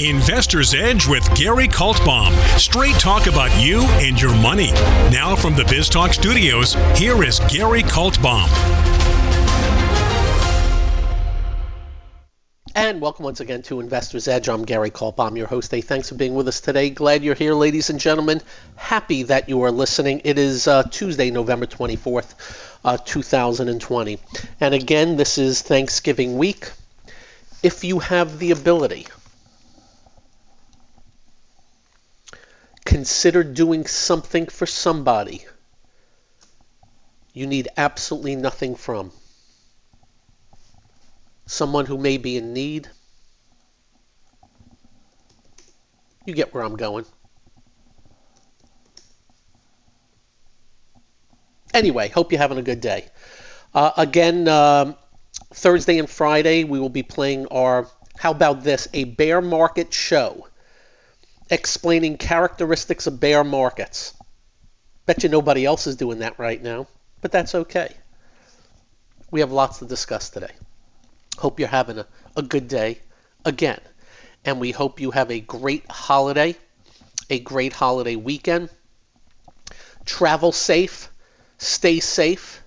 Investor's Edge with Gary Kaltbaum. Straight talk about you and your money. Now from the Biz Talk studios, here is Gary Kaltbaum. And welcome once again to Investor's Edge. I'm Gary Kaltbaum, your host. Hey, thanks for being with us today. Glad you're here, ladies and gentlemen. Happy that you are listening. It is uh, Tuesday, November 24th, uh, 2020. And again, this is Thanksgiving week. If you have the ability, consider doing something for somebody you need absolutely nothing from. Someone who may be in need. You get where I'm going. Anyway, hope you're having a good day. Uh, again, um, Thursday and Friday, we will be playing our, how about this, a bear market show explaining characteristics of bear markets. Bet you nobody else is doing that right now, but that's okay. We have lots to discuss today. Hope you're having a, a good day again. And we hope you have a great holiday, a great holiday weekend. Travel safe, stay safe,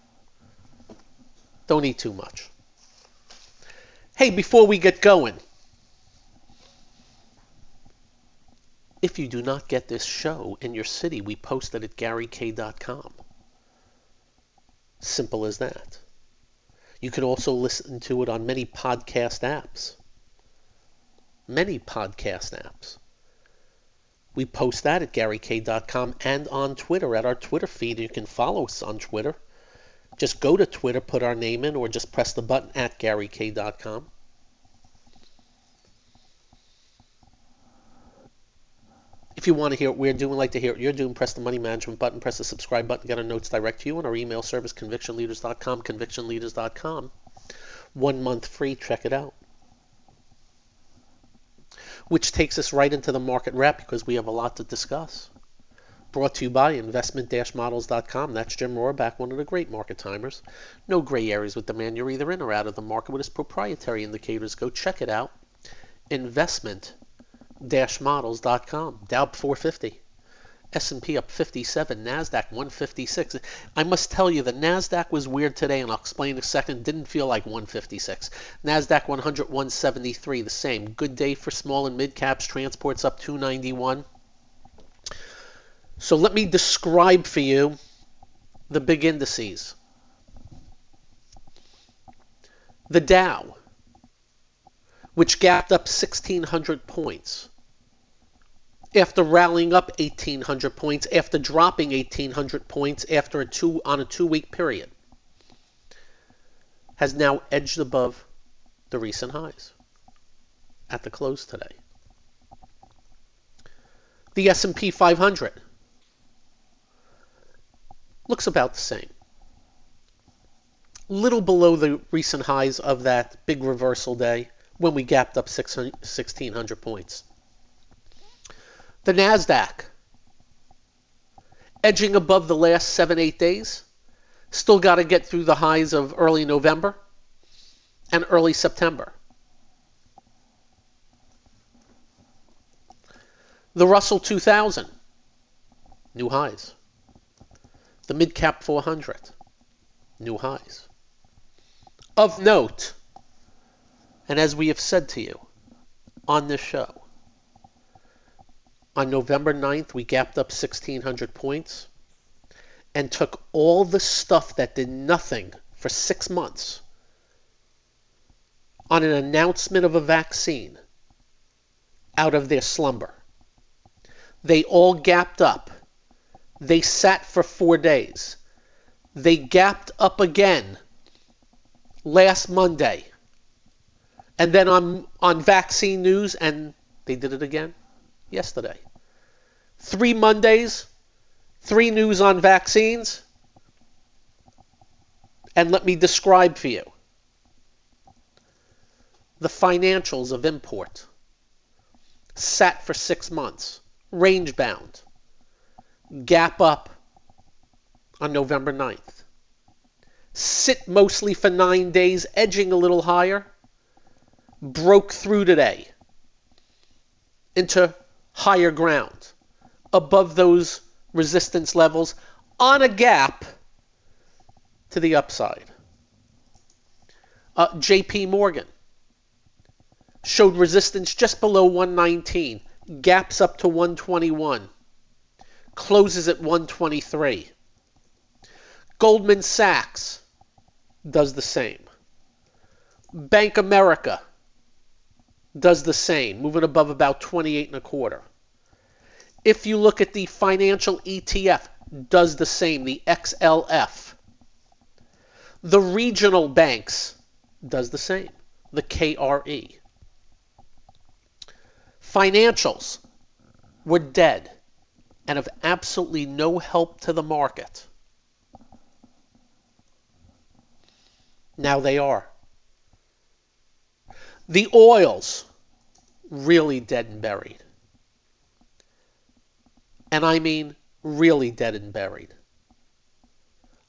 don't eat too much. Hey, before we get going, If you do not get this show in your city, we post it at garyk.com. Simple as that. You can also listen to it on many podcast apps. Many podcast apps. We post that at garyk.com and on Twitter at our Twitter feed. You can follow us on Twitter. Just go to Twitter, put our name in, or just press the button at garyk.com. If you want to hear what we're doing, like to hear what you're doing, press the money management button, press the subscribe button, get our notes direct to you on our email service, convictionleaders.com, convictionleaders.com. One month free, check it out. Which takes us right into the market wrap because we have a lot to discuss. Brought to you by investment-models.com. That's Jim Rohrbach, one of the great market timers. No gray areas with demand. You're either in or out of the market with his proprietary indicators. Go check it out. Investment models.com. Dow 450. S&P up 57, Nasdaq 156. I must tell you the Nasdaq was weird today and I'll explain in a second. Didn't feel like 156. Nasdaq 100 173 the same. Good day for small and mid caps. Transports up 291. So let me describe for you the big indices. The Dow which gapped up 1600 points after rallying up 1800 points, after dropping 1800 points after a two on a two-week period, has now edged above the recent highs at the close today. The S&P 500 looks about the same. Little below the recent highs of that big reversal day when we gapped up 1600 points. The NASDAQ, edging above the last seven, eight days. Still got to get through the highs of early November and early September. The Russell 2000, new highs. The Mid Cap 400, new highs. Of note, and as we have said to you on this show, on November 9th, we gapped up 1,600 points and took all the stuff that did nothing for six months on an announcement of a vaccine out of their slumber. They all gapped up. They sat for four days. They gapped up again last Monday And then on on vaccine news, and they did it again yesterday. Three Mondays, three news on vaccines. And let me describe for you the financials of import. Sat for six months, range bound, gap up on November 9th. Sit mostly for nine days, edging a little higher. Broke through today into higher ground above those resistance levels on a gap to the upside. Uh, JP Morgan showed resistance just below 119, gaps up to 121, closes at 123. Goldman Sachs does the same. Bank America does the same, moving above about 28 and a quarter. If you look at the financial ETF, does the same, the XLF. The regional banks does the same, the KRE. Financials were dead and of absolutely no help to the market. Now they are. The oils, really dead and buried. And I mean really dead and buried.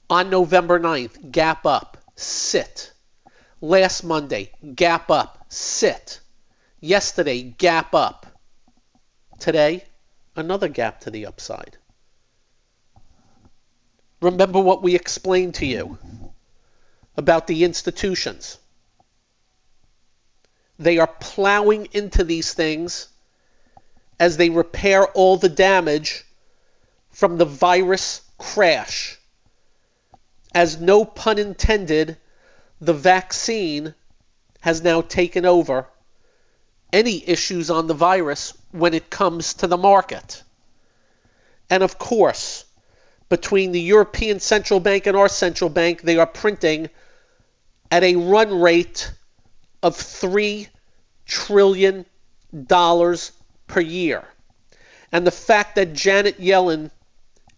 On November 9th, gap up, sit. Last Monday, gap up, sit. Yesterday, gap up. Today, another gap to the upside. Remember what we explained to you about the institutions. They are plowing into these things as they repair all the damage from the virus crash. As no pun intended, the vaccine has now taken over any issues on the virus when it comes to the market. And of course, between the European Central Bank and our central bank, they are printing at a run rate of $3 trillion per year. And the fact that Janet Yellen,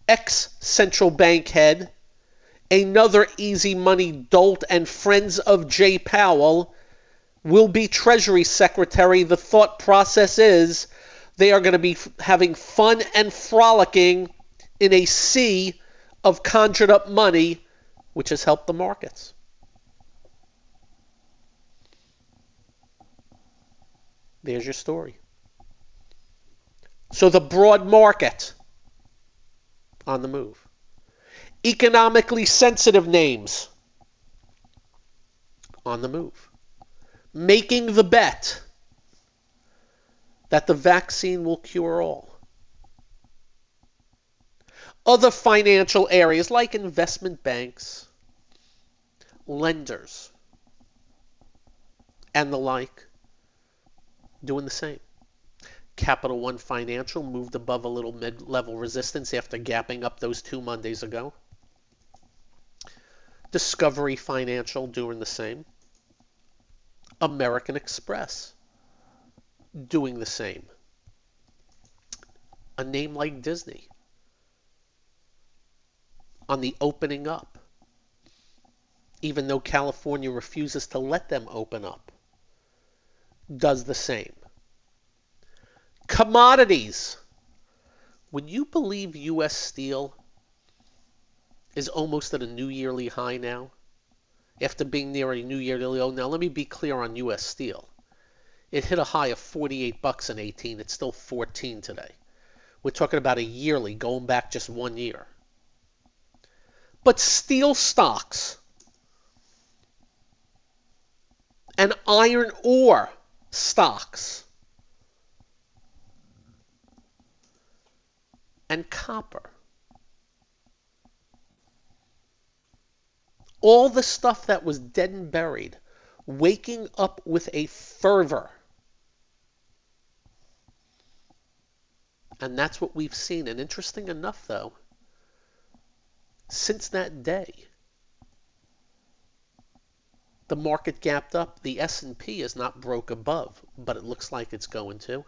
ex central bank head, another easy money dolt, and friends of Jay Powell, will be Treasury Secretary, the thought process is they are going to be having fun and frolicking in a sea of conjured up money, which has helped the markets. There's your story. So the broad market on the move. Economically sensitive names on the move making the bet that the vaccine will cure all. Other financial areas like investment banks, lenders, and the like doing the same. Capital One Financial moved above a little mid level resistance after gapping up those two Mondays ago. Discovery Financial doing the same. American Express doing the same. A name like Disney on the opening up, even though California refuses to let them open up, does the same. Commodities. Would you believe U.S. Steel is almost at a new yearly high now? after being near a new yearly low. Now, let me be clear on U.S. Steel. It hit a high of 48 bucks in 18. It's still 14 today. We're talking about a yearly, going back just one year. But steel stocks and iron ore stocks and copper all the stuff that was dead and buried, waking up with a fervor. And that's what we've seen. And interesting enough, though, since that day, the market gapped up. The S&P is not broke above, but it looks like it's going to.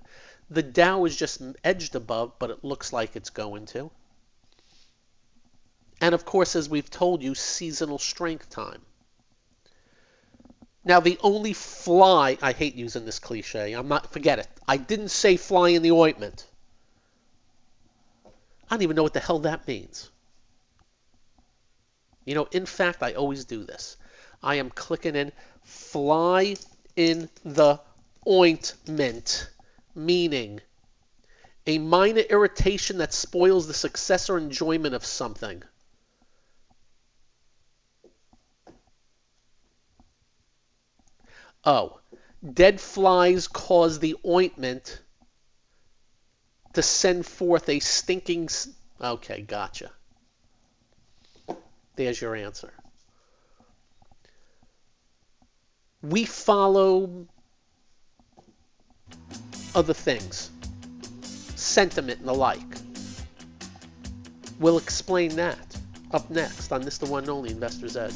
The Dow is just edged above, but it looks like it's going to. And of course, as we've told you, seasonal strength time. Now, the only fly, I hate using this cliche, I'm not, forget it. I didn't say fly in the ointment. I don't even know what the hell that means. You know, in fact, I always do this. I am clicking in fly in the ointment, meaning a minor irritation that spoils the success or enjoyment of something. Oh, dead flies cause the ointment to send forth a stinking. Okay, gotcha. There's your answer. We follow other things, sentiment and the like. We'll explain that up next on this the one and only Investor's Edge.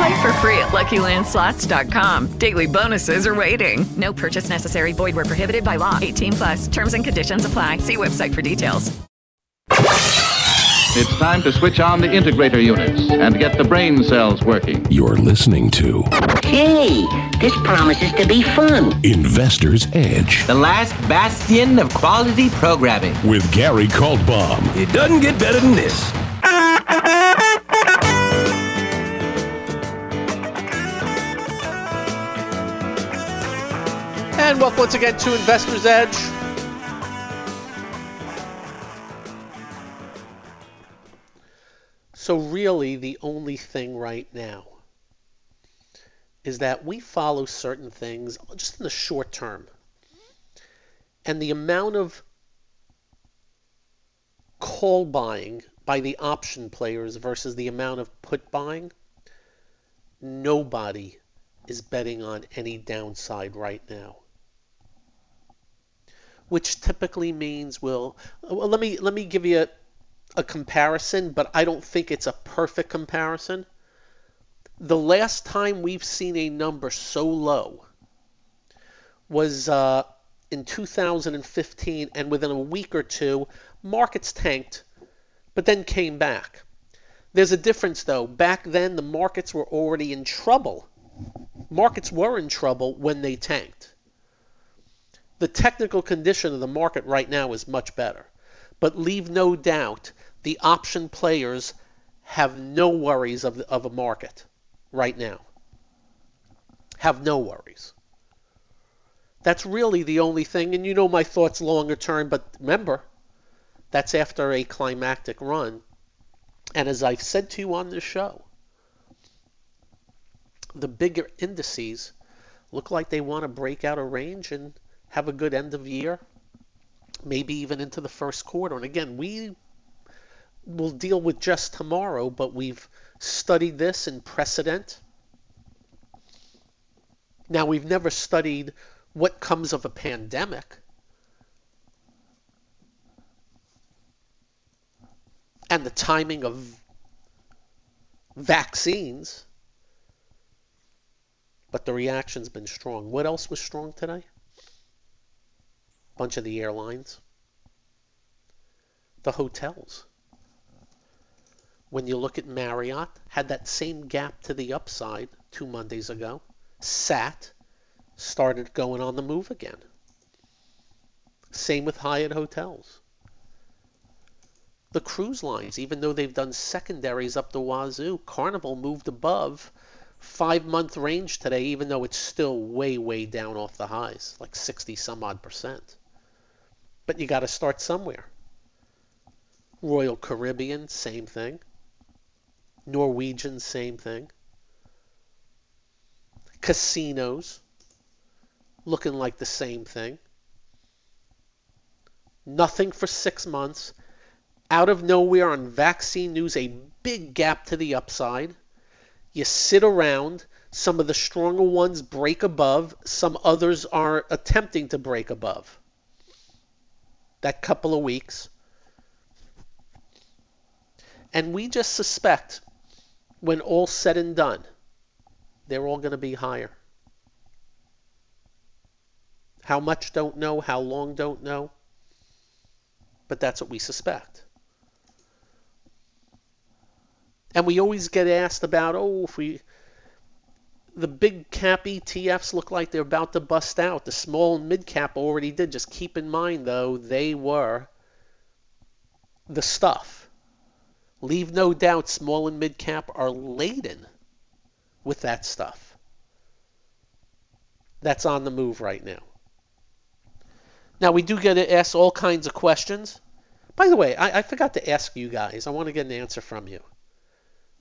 Play for free at LuckyLandSlots.com. Daily bonuses are waiting. No purchase necessary. Void where prohibited by law. 18 plus. Terms and conditions apply. See website for details. It's time to switch on the integrator units and get the brain cells working. You're listening to Hey, this promises to be fun. Investor's Edge The last bastion of quality programming. with Gary Kaltbaum. It doesn't get better than this. And welcome once again to Investor's Edge. So, really, the only thing right now is that we follow certain things just in the short term. And the amount of call buying by the option players versus the amount of put buying, nobody is betting on any downside right now which typically means will well, let me let me give you a, a comparison, but I don't think it's a perfect comparison. The last time we've seen a number so low was uh, in 2015, and within a week or two, markets tanked, but then came back. There's a difference though. Back then, the markets were already in trouble. Markets were in trouble when they tanked the technical condition of the market right now is much better. But leave no doubt, the option players have no worries of, of a market right now. Have no worries. That's really the only thing. And you know my thoughts longer term, but remember, that's after a climactic run. And as I've said to you on this show, the bigger indices look like they want to break out a range and have a good end of year, maybe even into the first quarter. And again, we will deal with just tomorrow, but we've studied this in precedent. Now, we've never studied what comes of a pandemic. And the timing of vaccines, but the reaction's been strong. What else was strong today? Bunch of the airlines, the hotels. When you look at Marriott, had that same gap to the upside two Mondays ago, sat, started going on the move again. Same with Hyatt hotels. The cruise lines, even though they've done secondaries up the wazoo, Carnival moved above five month range today, even though it's still way, way down off the highs, like 60 some odd percent. But you got to start somewhere. Royal Caribbean, same thing. Norwegian, same thing. Casinos, looking like the same thing. Nothing for six months. Out of nowhere on vaccine news, a big gap to the upside. You sit around. Some of the stronger ones break above. Some others are attempting to break above. That couple of weeks. And we just suspect when all said and done, they're all going to be higher. How much don't know, how long don't know, but that's what we suspect. And we always get asked about, oh, if we the big cap ETFs look like they're about to bust out. The small and mid cap already did. Just keep in mind though, they were the stuff. Leave no doubt small and mid cap are laden with that stuff. That's on the move right now. Now we do get to ask all kinds of questions. By the way, I, I forgot to ask you guys. I want to get an answer from you.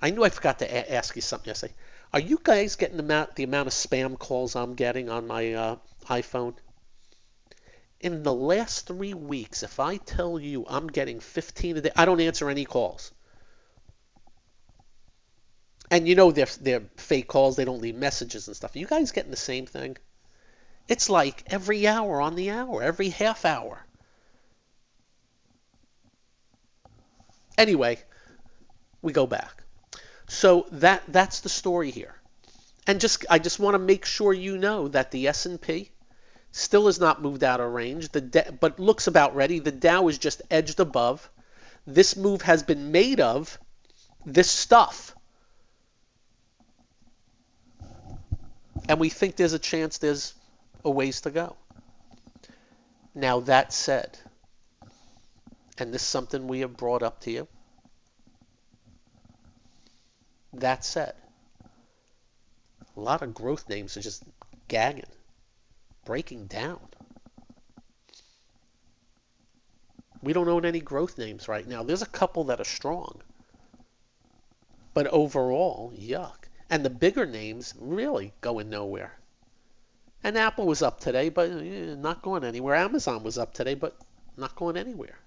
I knew I forgot to a- ask you something yesterday. Are you guys getting the amount, the amount of spam calls I'm getting on my uh, iPhone? In the last three weeks, if I tell you I'm getting 15 a day, I don't answer any calls. And you know they're, they're fake calls, they don't leave messages and stuff. Are you guys getting the same thing? It's like every hour on the hour, every half hour. Anyway, we go back. So that that's the story here. And just I just want to make sure you know that the S&P still has not moved out of range, the but looks about ready. The Dow is just edged above. This move has been made of this stuff. And we think there's a chance there's a ways to go. Now that said, and this is something we have brought up to you, that said, a lot of growth names are just gagging, breaking down. We don't own any growth names right now. There's a couple that are strong. But overall, yuck. And the bigger names really going nowhere. And Apple was up today, but eh, not going anywhere. Amazon was up today, but not going anywhere.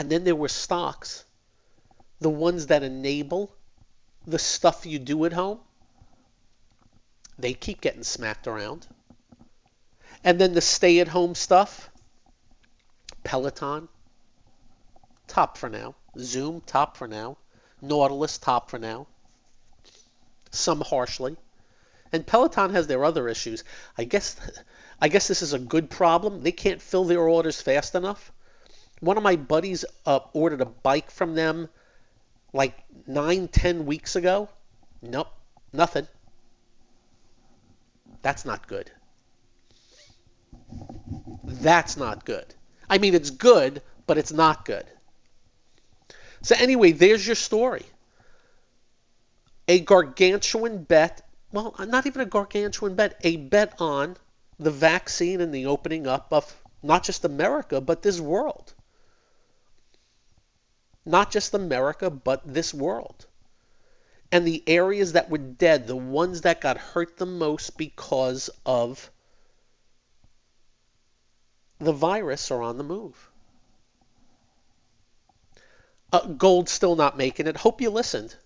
And then there were stocks, the ones that enable the stuff you do at home. They keep getting smacked around. And then the stay at home stuff, Peloton, top for now. Zoom, top for now. Nautilus, top for now. Some harshly. And Peloton has their other issues. I guess I guess this is a good problem. They can't fill their orders fast enough. One of my buddies uh, ordered a bike from them like nine, ten weeks ago. Nope, nothing. That's not good. That's not good. I mean, it's good, but it's not good. So, anyway, there's your story. A gargantuan bet, well, not even a gargantuan bet, a bet on the vaccine and the opening up of not just America, but this world. Not just America, but this world. And the areas that were dead, the ones that got hurt the most because of the virus, are on the move. Uh, gold still not making it. Hope you listened.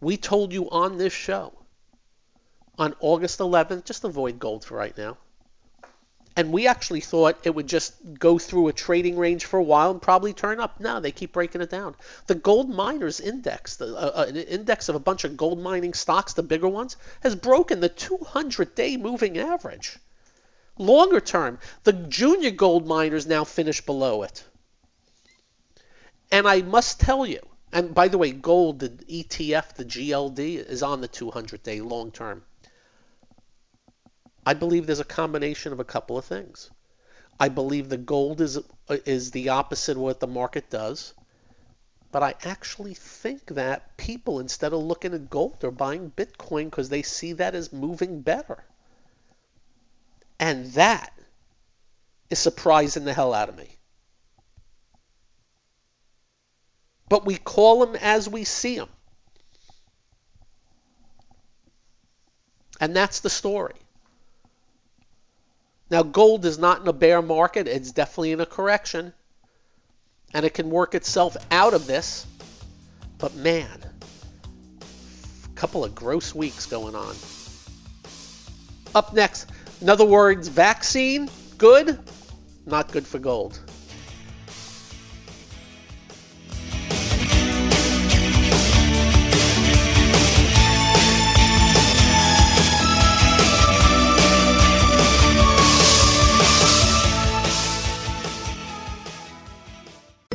We told you on this show on August 11th, just avoid gold for right now. And we actually thought it would just go through a trading range for a while and probably turn up. No, they keep breaking it down. The gold miners index, the uh, an index of a bunch of gold mining stocks, the bigger ones, has broken the 200-day moving average. Longer term, the junior gold miners now finish below it. And I must tell you, and by the way, gold, the ETF, the GLD, is on the 200-day long term. I believe there's a combination of a couple of things. I believe the gold is is the opposite of what the market does. But I actually think that people, instead of looking at gold, are buying Bitcoin because they see that as moving better. And that is surprising the hell out of me. But we call them as we see them. And that's the story. Now, gold is not in a bear market, it's definitely in a correction. And it can work itself out of this. But man, a couple of gross weeks going on. Up next, in other words, vaccine, good, not good for gold.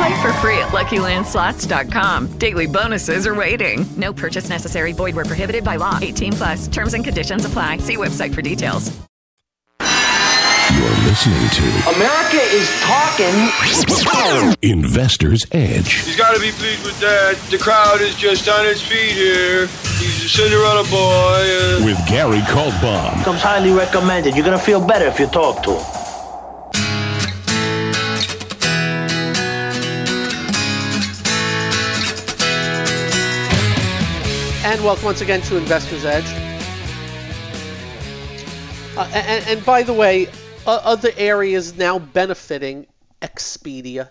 Play for free at LuckyLandSlots.com. Daily bonuses are waiting. No purchase necessary. Void were prohibited by law. 18 plus. Terms and conditions apply. See website for details. You're listening to America is talking. Investor's Edge. He's got to be pleased with that. The crowd is just on its feet here. He's a Cinderella boy. uh, With Gary Kaltbaum. Comes highly recommended. You're gonna feel better if you talk to him. And welcome once again to Investor's Edge. Uh, and, and by the way, uh, other areas now benefiting Expedia.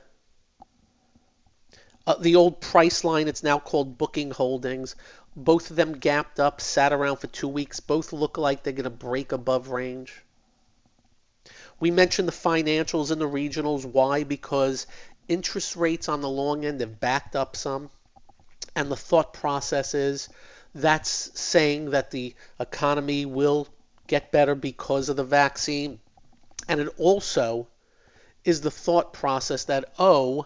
Uh, the old Priceline, it's now called Booking Holdings. Both of them gapped up, sat around for two weeks. Both look like they're going to break above range. We mentioned the financials and the regionals. Why? Because interest rates on the long end have backed up some. And the thought process is that's saying that the economy will get better because of the vaccine. And it also is the thought process that, oh,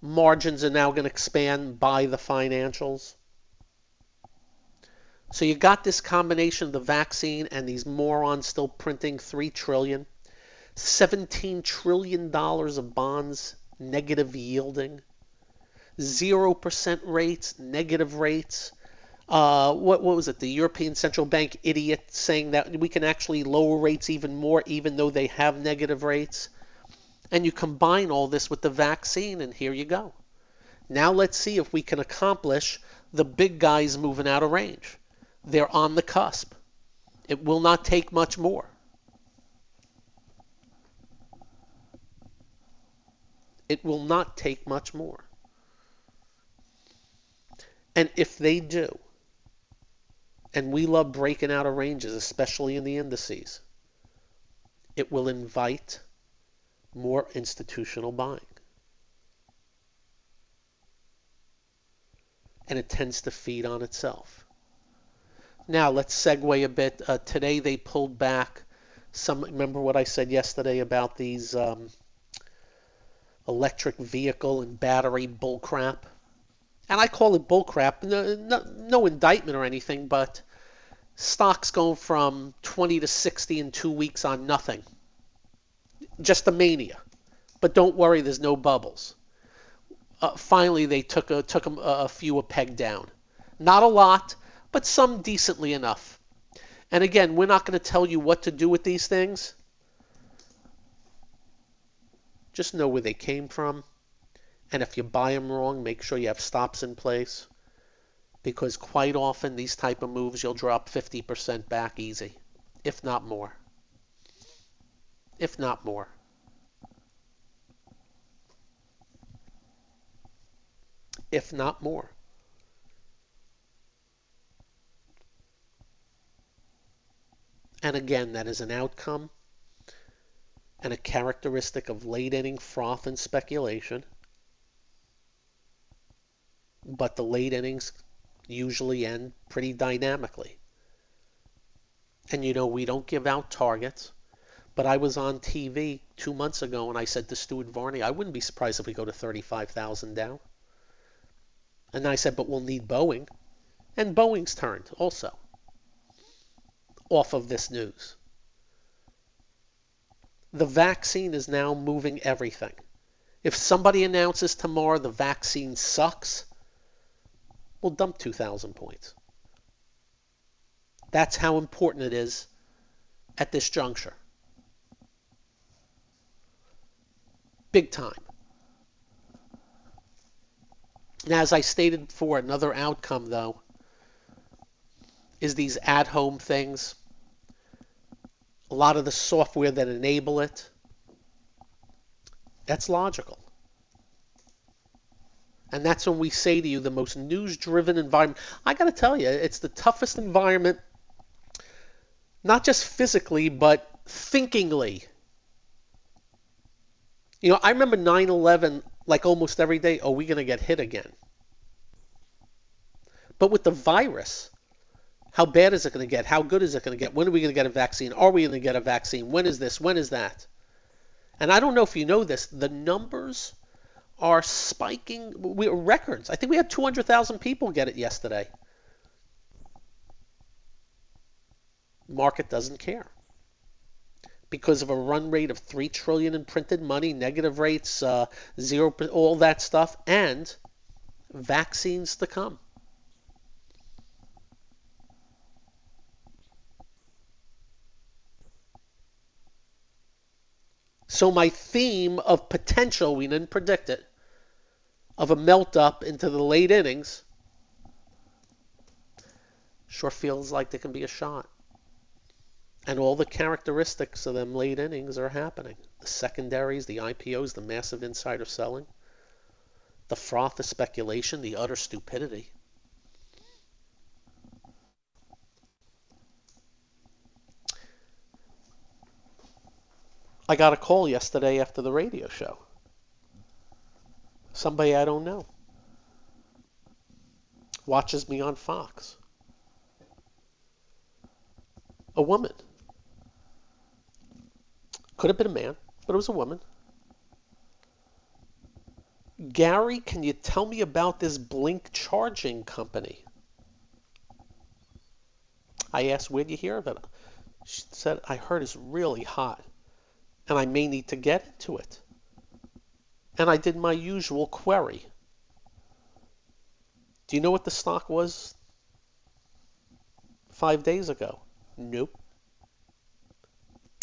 margins are now going to expand by the financials. So you got this combination of the vaccine and these morons still printing 3 trillion, 17 trillion dollars of bonds negative yielding, 0% rates, negative rates. Uh, what, what was it? The European Central Bank idiot saying that we can actually lower rates even more, even though they have negative rates. And you combine all this with the vaccine, and here you go. Now let's see if we can accomplish the big guys moving out of range. They're on the cusp. It will not take much more. It will not take much more. And if they do, and we love breaking out of ranges, especially in the indices, it will invite more institutional buying. And it tends to feed on itself. Now let's segue a bit. Uh, today they pulled back some. Remember what I said yesterday about these um, electric vehicle and battery bullcrap? And I call it bullcrap. No, no, no indictment or anything, but stocks going from 20 to 60 in two weeks on nothing. Just a mania. But don't worry, there's no bubbles. Uh, finally, they took a, took a, a few a peg down. Not a lot, but some decently enough. And again, we're not going to tell you what to do with these things. Just know where they came from. And if you buy them wrong, make sure you have stops in place. Because quite often, these type of moves, you'll drop 50% back easy, if not more. If not more. If not more. And again, that is an outcome and a characteristic of late inning froth and speculation. But the late innings usually end pretty dynamically. And you know, we don't give out targets. But I was on TV two months ago and I said to Stuart Varney, I wouldn't be surprised if we go to 35,000 down. And I said, but we'll need Boeing. And Boeing's turned also off of this news. The vaccine is now moving everything. If somebody announces tomorrow the vaccine sucks, we'll dump 2,000 points. That's how important it is at this juncture. Big time. Now, as I stated before, another outcome, though, is these at home things. A lot of the software that enable it. That's logical. And that's when we say to you the most news driven environment. I got to tell you, it's the toughest environment, not just physically, but thinkingly. You know, I remember 9 11 like almost every day. Are we going to get hit again? But with the virus, how bad is it going to get? How good is it going to get? When are we going to get a vaccine? Are we going to get a vaccine? When is this? When is that? And I don't know if you know this, the numbers are spiking we, records. I think we had 200,000 people get it yesterday. Market doesn't care. Because of a run rate of 3 trillion in printed money, negative rates, uh, zero, all that stuff, and vaccines to come. So my theme of potential, we didn't predict it, of a melt up into the late innings, sure feels like there can be a shot. And all the characteristics of them late innings are happening. The secondaries, the IPOs, the massive insider selling, the froth, the speculation, the utter stupidity. I got a call yesterday after the radio show. Somebody I don't know. Watches me on Fox. A woman. Could have been a man, but it was a woman. Gary, can you tell me about this Blink charging company? I asked, where'd you hear of it? She said, I heard it's really hot and I may need to get into it. And I did my usual query. Do you know what the stock was five days ago? Nope.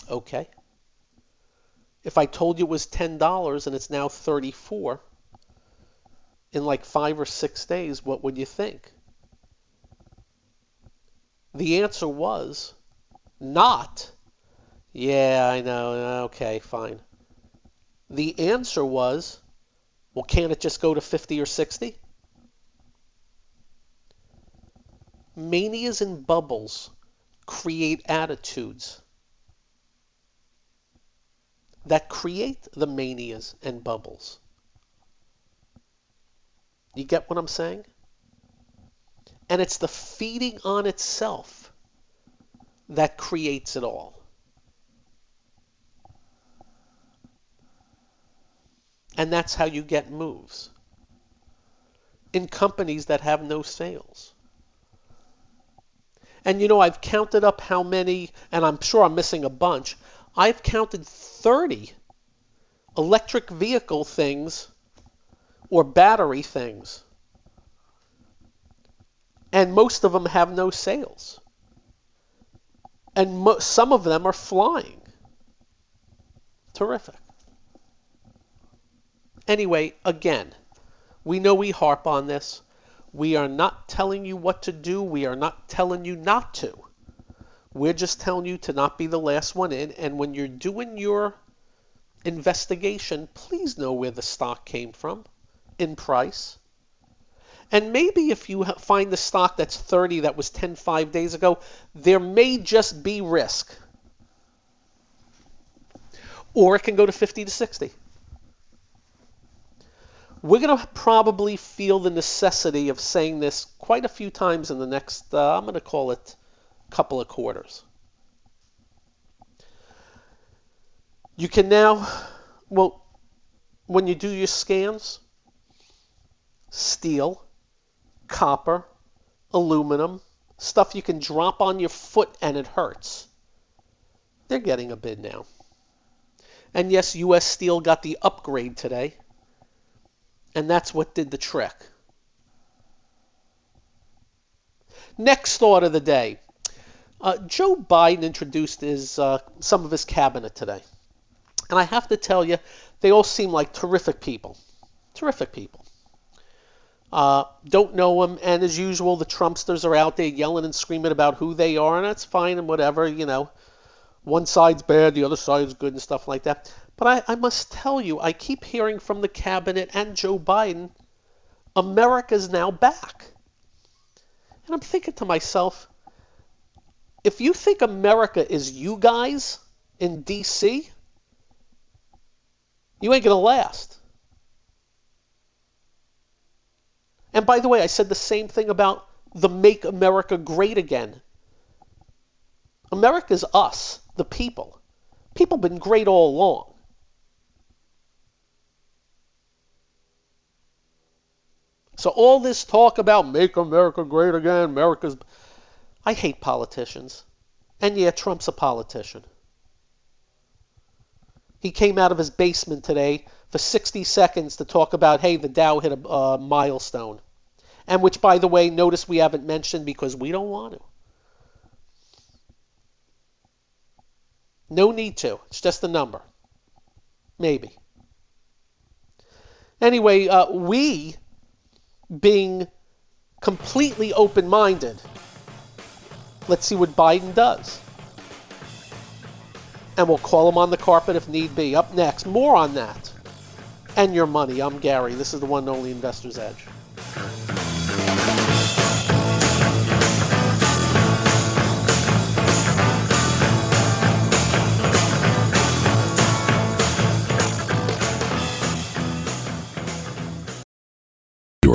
Okay. If I told you it was $10 and it's now 34 in like five or six days, what would you think? The answer was not yeah, I know. Okay, fine. The answer was, well, can't it just go to 50 or 60? Manias and bubbles create attitudes that create the manias and bubbles. You get what I'm saying? And it's the feeding on itself that creates it all. And that's how you get moves. in companies that have no sales. And you know, I've counted up how many, and I'm sure I'm missing a bunch. I've counted 30 electric vehicle things or battery things. And most of them have no sales. And mo- some of them are flying. Terrific. Anyway, again, we know we harp on this. We are not telling you what to do. We are not telling you not to. We're just telling you to not be the last one in. And when you're doing your investigation, please know where the stock came from in price. And maybe if you find the stock that's 30 that was 10 5 days ago, there may just be risk. Or it can go to 50 to 60. We're going to probably feel the necessity of saying this quite a few times in the next, uh, I'm going to call it, couple of quarters. You can now, well, when you do your scans, steel, copper, aluminum, stuff you can drop on your foot and it hurts. They're getting a bid now. And yes, US Steel got the upgrade today. And that's what did the trick. Next thought of the day. Uh, Joe Biden introduced his uh, some of his cabinet today. And I have to tell you, they all seem like terrific people. Terrific people. Uh, don't know them, and as usual, the Trumpsters are out there yelling and screaming about who they are, and that's fine and whatever, you know. One side's bad, the other side's good, and stuff like that. But I, I must tell you, I keep hearing from the cabinet and Joe Biden, America's now back. And I'm thinking to myself, if you think America is you guys in D.C., you ain't going to last. And by the way, I said the same thing about the Make America Great Again. America's us, the people. People been great all along. So all this talk about make America great again, America's I hate politicians. And yeah, Trump's a politician. He came out of his basement today for 60 seconds to talk about, hey, the Dow hit a uh, milestone. And which, by the way, notice we haven't mentioned because we don't want to. No need to. It's just a number. Maybe. Anyway, uh, we being completely open minded. Let's see what Biden does. And we'll call him on the carpet if need be. Up next, more on that. And your money. I'm Gary. This is the one and only Investor's Edge.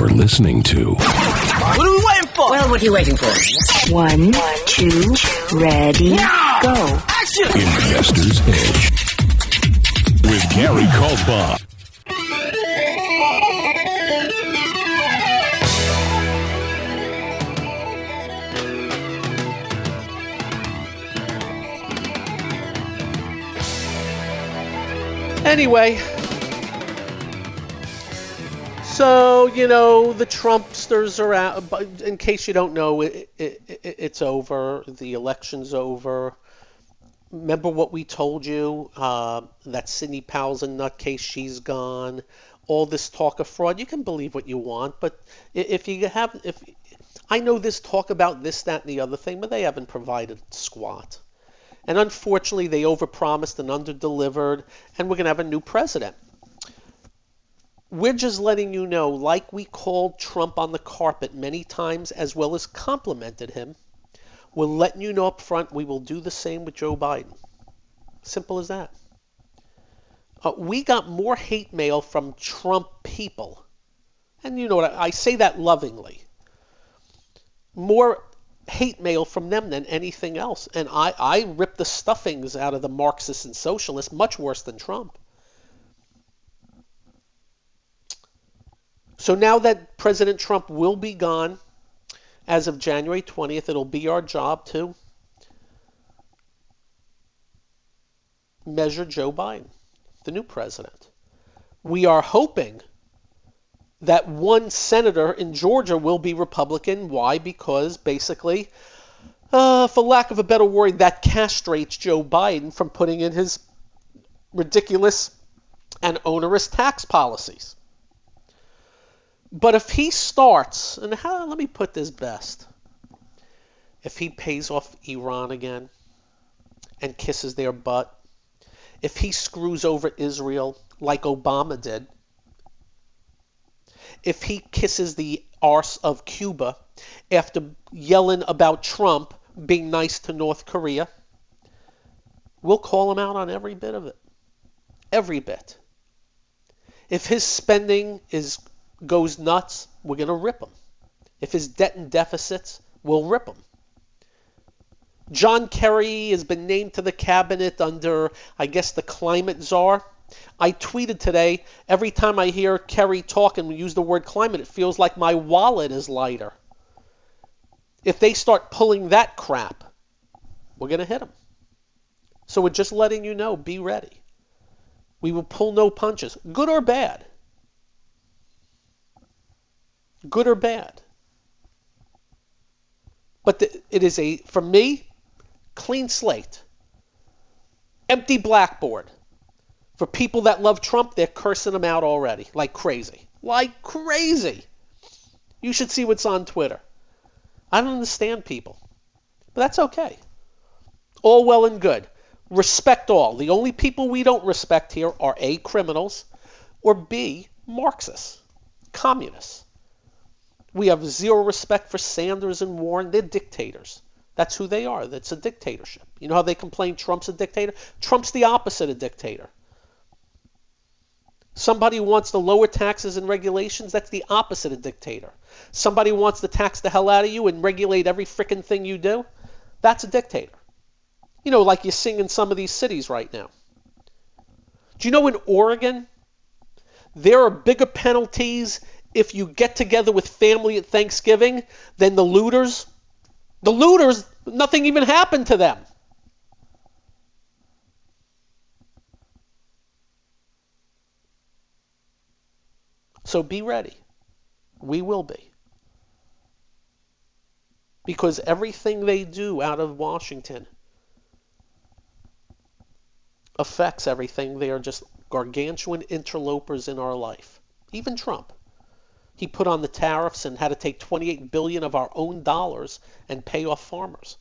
You're listening to What are we waiting for? Well, what are you waiting for? One, two, ready, go. Action! Investor's Edge with Gary Kaltbaum. Anyway, so you know the Trumpsters are out. But in case you don't know, it, it, it, it's over. The election's over. Remember what we told you? Uh, that Sidney Powell's a nutcase. She's gone. All this talk of fraud. You can believe what you want, but if you have, if I know this talk about this, that, and the other thing, but they haven't provided squat. And unfortunately, they overpromised and underdelivered, and we're going to have a new president. We're just letting you know, like we called Trump on the carpet many times, as well as complimented him, we're letting you know up front we will do the same with Joe Biden. Simple as that. Uh, we got more hate mail from Trump people. And you know what? I, I say that lovingly. More hate mail from them than anything else. And I, I rip the stuffings out of the Marxists and socialists much worse than Trump. So now that President Trump will be gone as of January 20th, it'll be our job to measure Joe Biden, the new president. We are hoping that one senator in Georgia will be Republican. Why? Because basically, uh, for lack of a better word, that castrates Joe Biden from putting in his ridiculous and onerous tax policies. But if he starts, and how, let me put this best if he pays off Iran again and kisses their butt, if he screws over Israel like Obama did, if he kisses the arse of Cuba after yelling about Trump being nice to North Korea, we'll call him out on every bit of it. Every bit. If his spending is goes nuts, we're going to rip him. If his debt and deficits, we'll rip him. John Kerry has been named to the cabinet under, I guess, the climate czar. I tweeted today, every time I hear Kerry talk and use the word climate, it feels like my wallet is lighter. If they start pulling that crap, we're going to hit them. So we're just letting you know be ready. We will pull no punches, good or bad. Good or bad. But the, it is a, for me, clean slate. Empty blackboard. For people that love Trump, they're cursing him out already, like crazy. Like crazy. You should see what's on Twitter. I don't understand people. But that's okay. All well and good. Respect all. The only people we don't respect here are A, criminals, or B, Marxists, communists. We have zero respect for Sanders and Warren. They're dictators. That's who they are. That's a dictatorship. You know how they complain Trump's a dictator? Trump's the opposite of dictator. Somebody wants to lower taxes and regulations, that's the opposite of dictator. Somebody wants to tax the hell out of you and regulate every frickin' thing you do, that's a dictator. You know, like you sing in some of these cities right now. Do you know in Oregon, there are bigger penalties if you get together with family at Thanksgiving than the looters? The looters, nothing even happened to them. So be ready. We will be. Because everything they do out of Washington affects everything. They are just gargantuan interlopers in our life. Even Trump. He put on the tariffs and had to take 28 billion of our own dollars and pay off farmers.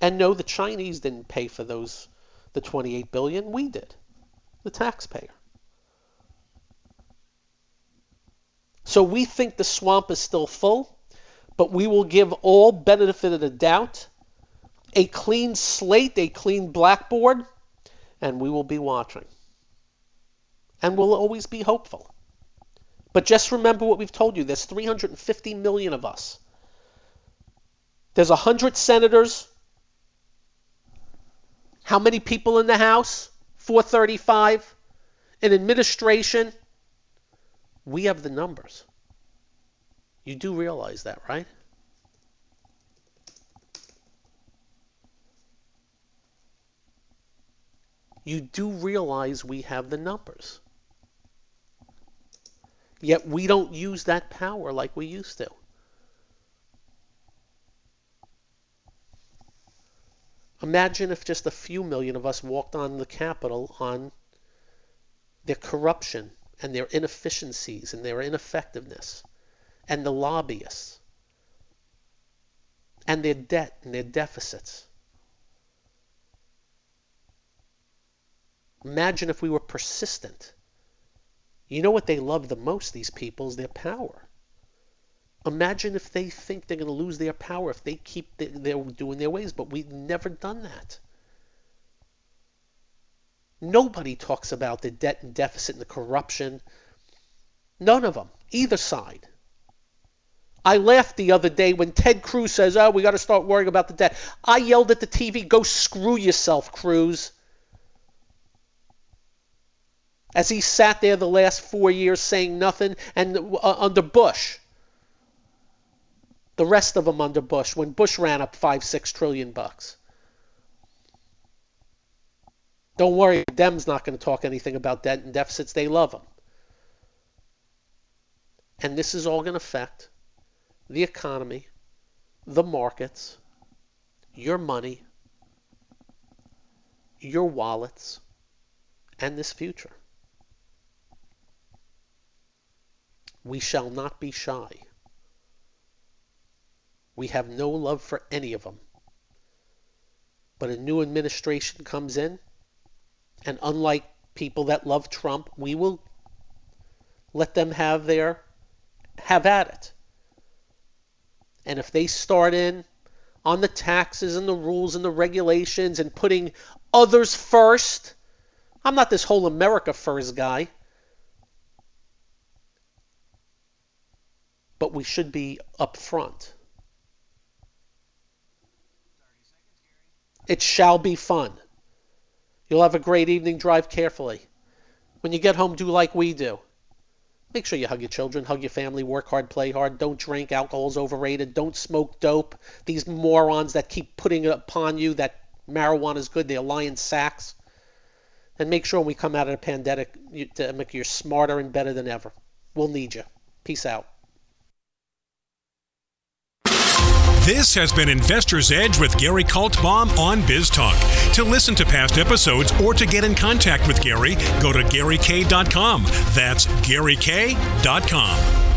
And no, the Chinese didn't pay for those the 28 billion, we did the taxpayer. So we think the swamp is still full, but we will give all benefit of the doubt, a clean slate, a clean blackboard, and we will be watching. And we'll always be hopeful. But just remember what we've told you there's 350 million of us. There's 100 senators. How many people in the House? 435 in administration, we have the numbers. You do realize that, right? You do realize we have the numbers. Yet we don't use that power like we used to. Imagine if just a few million of us walked on the Capitol on their corruption and their inefficiencies and their ineffectiveness and the lobbyists and their debt and their deficits. Imagine if we were persistent. You know what they love the most, these people, is their power. Imagine if they think they're going to lose their power if they keep the, they're doing their ways, but we've never done that. Nobody talks about the debt and deficit and the corruption. None of them, either side. I laughed the other day when Ted Cruz says, "Oh, we got to start worrying about the debt." I yelled at the TV, "Go screw yourself, Cruz." As he sat there the last four years saying nothing, and uh, under Bush, the rest of them under Bush, when Bush ran up five, six trillion bucks. Don't worry, Dem's not going to talk anything about debt and deficits. They love them. And this is all going to affect the economy, the markets, your money, your wallets, and this future. We shall not be shy. We have no love for any of them. But a new administration comes in, and unlike people that love Trump, we will let them have their have at it. And if they start in on the taxes and the rules and the regulations and putting others first, I'm not this whole America first guy. But we should be up front. It shall be fun. You'll have a great evening. Drive carefully. When you get home, do like we do. Make sure you hug your children, hug your family, work hard, play hard. Don't drink. Alcohol's overrated. Don't smoke dope. These morons that keep putting it upon you that marijuana is good, they're lying sacks. And make sure when we come out of the pandemic, you're smarter and better than ever. We'll need you. Peace out. This has been Investor's Edge with Gary Kaltbaum on BizTalk. To listen to past episodes or to get in contact with Gary, go to GaryK.com. That's GaryK.com.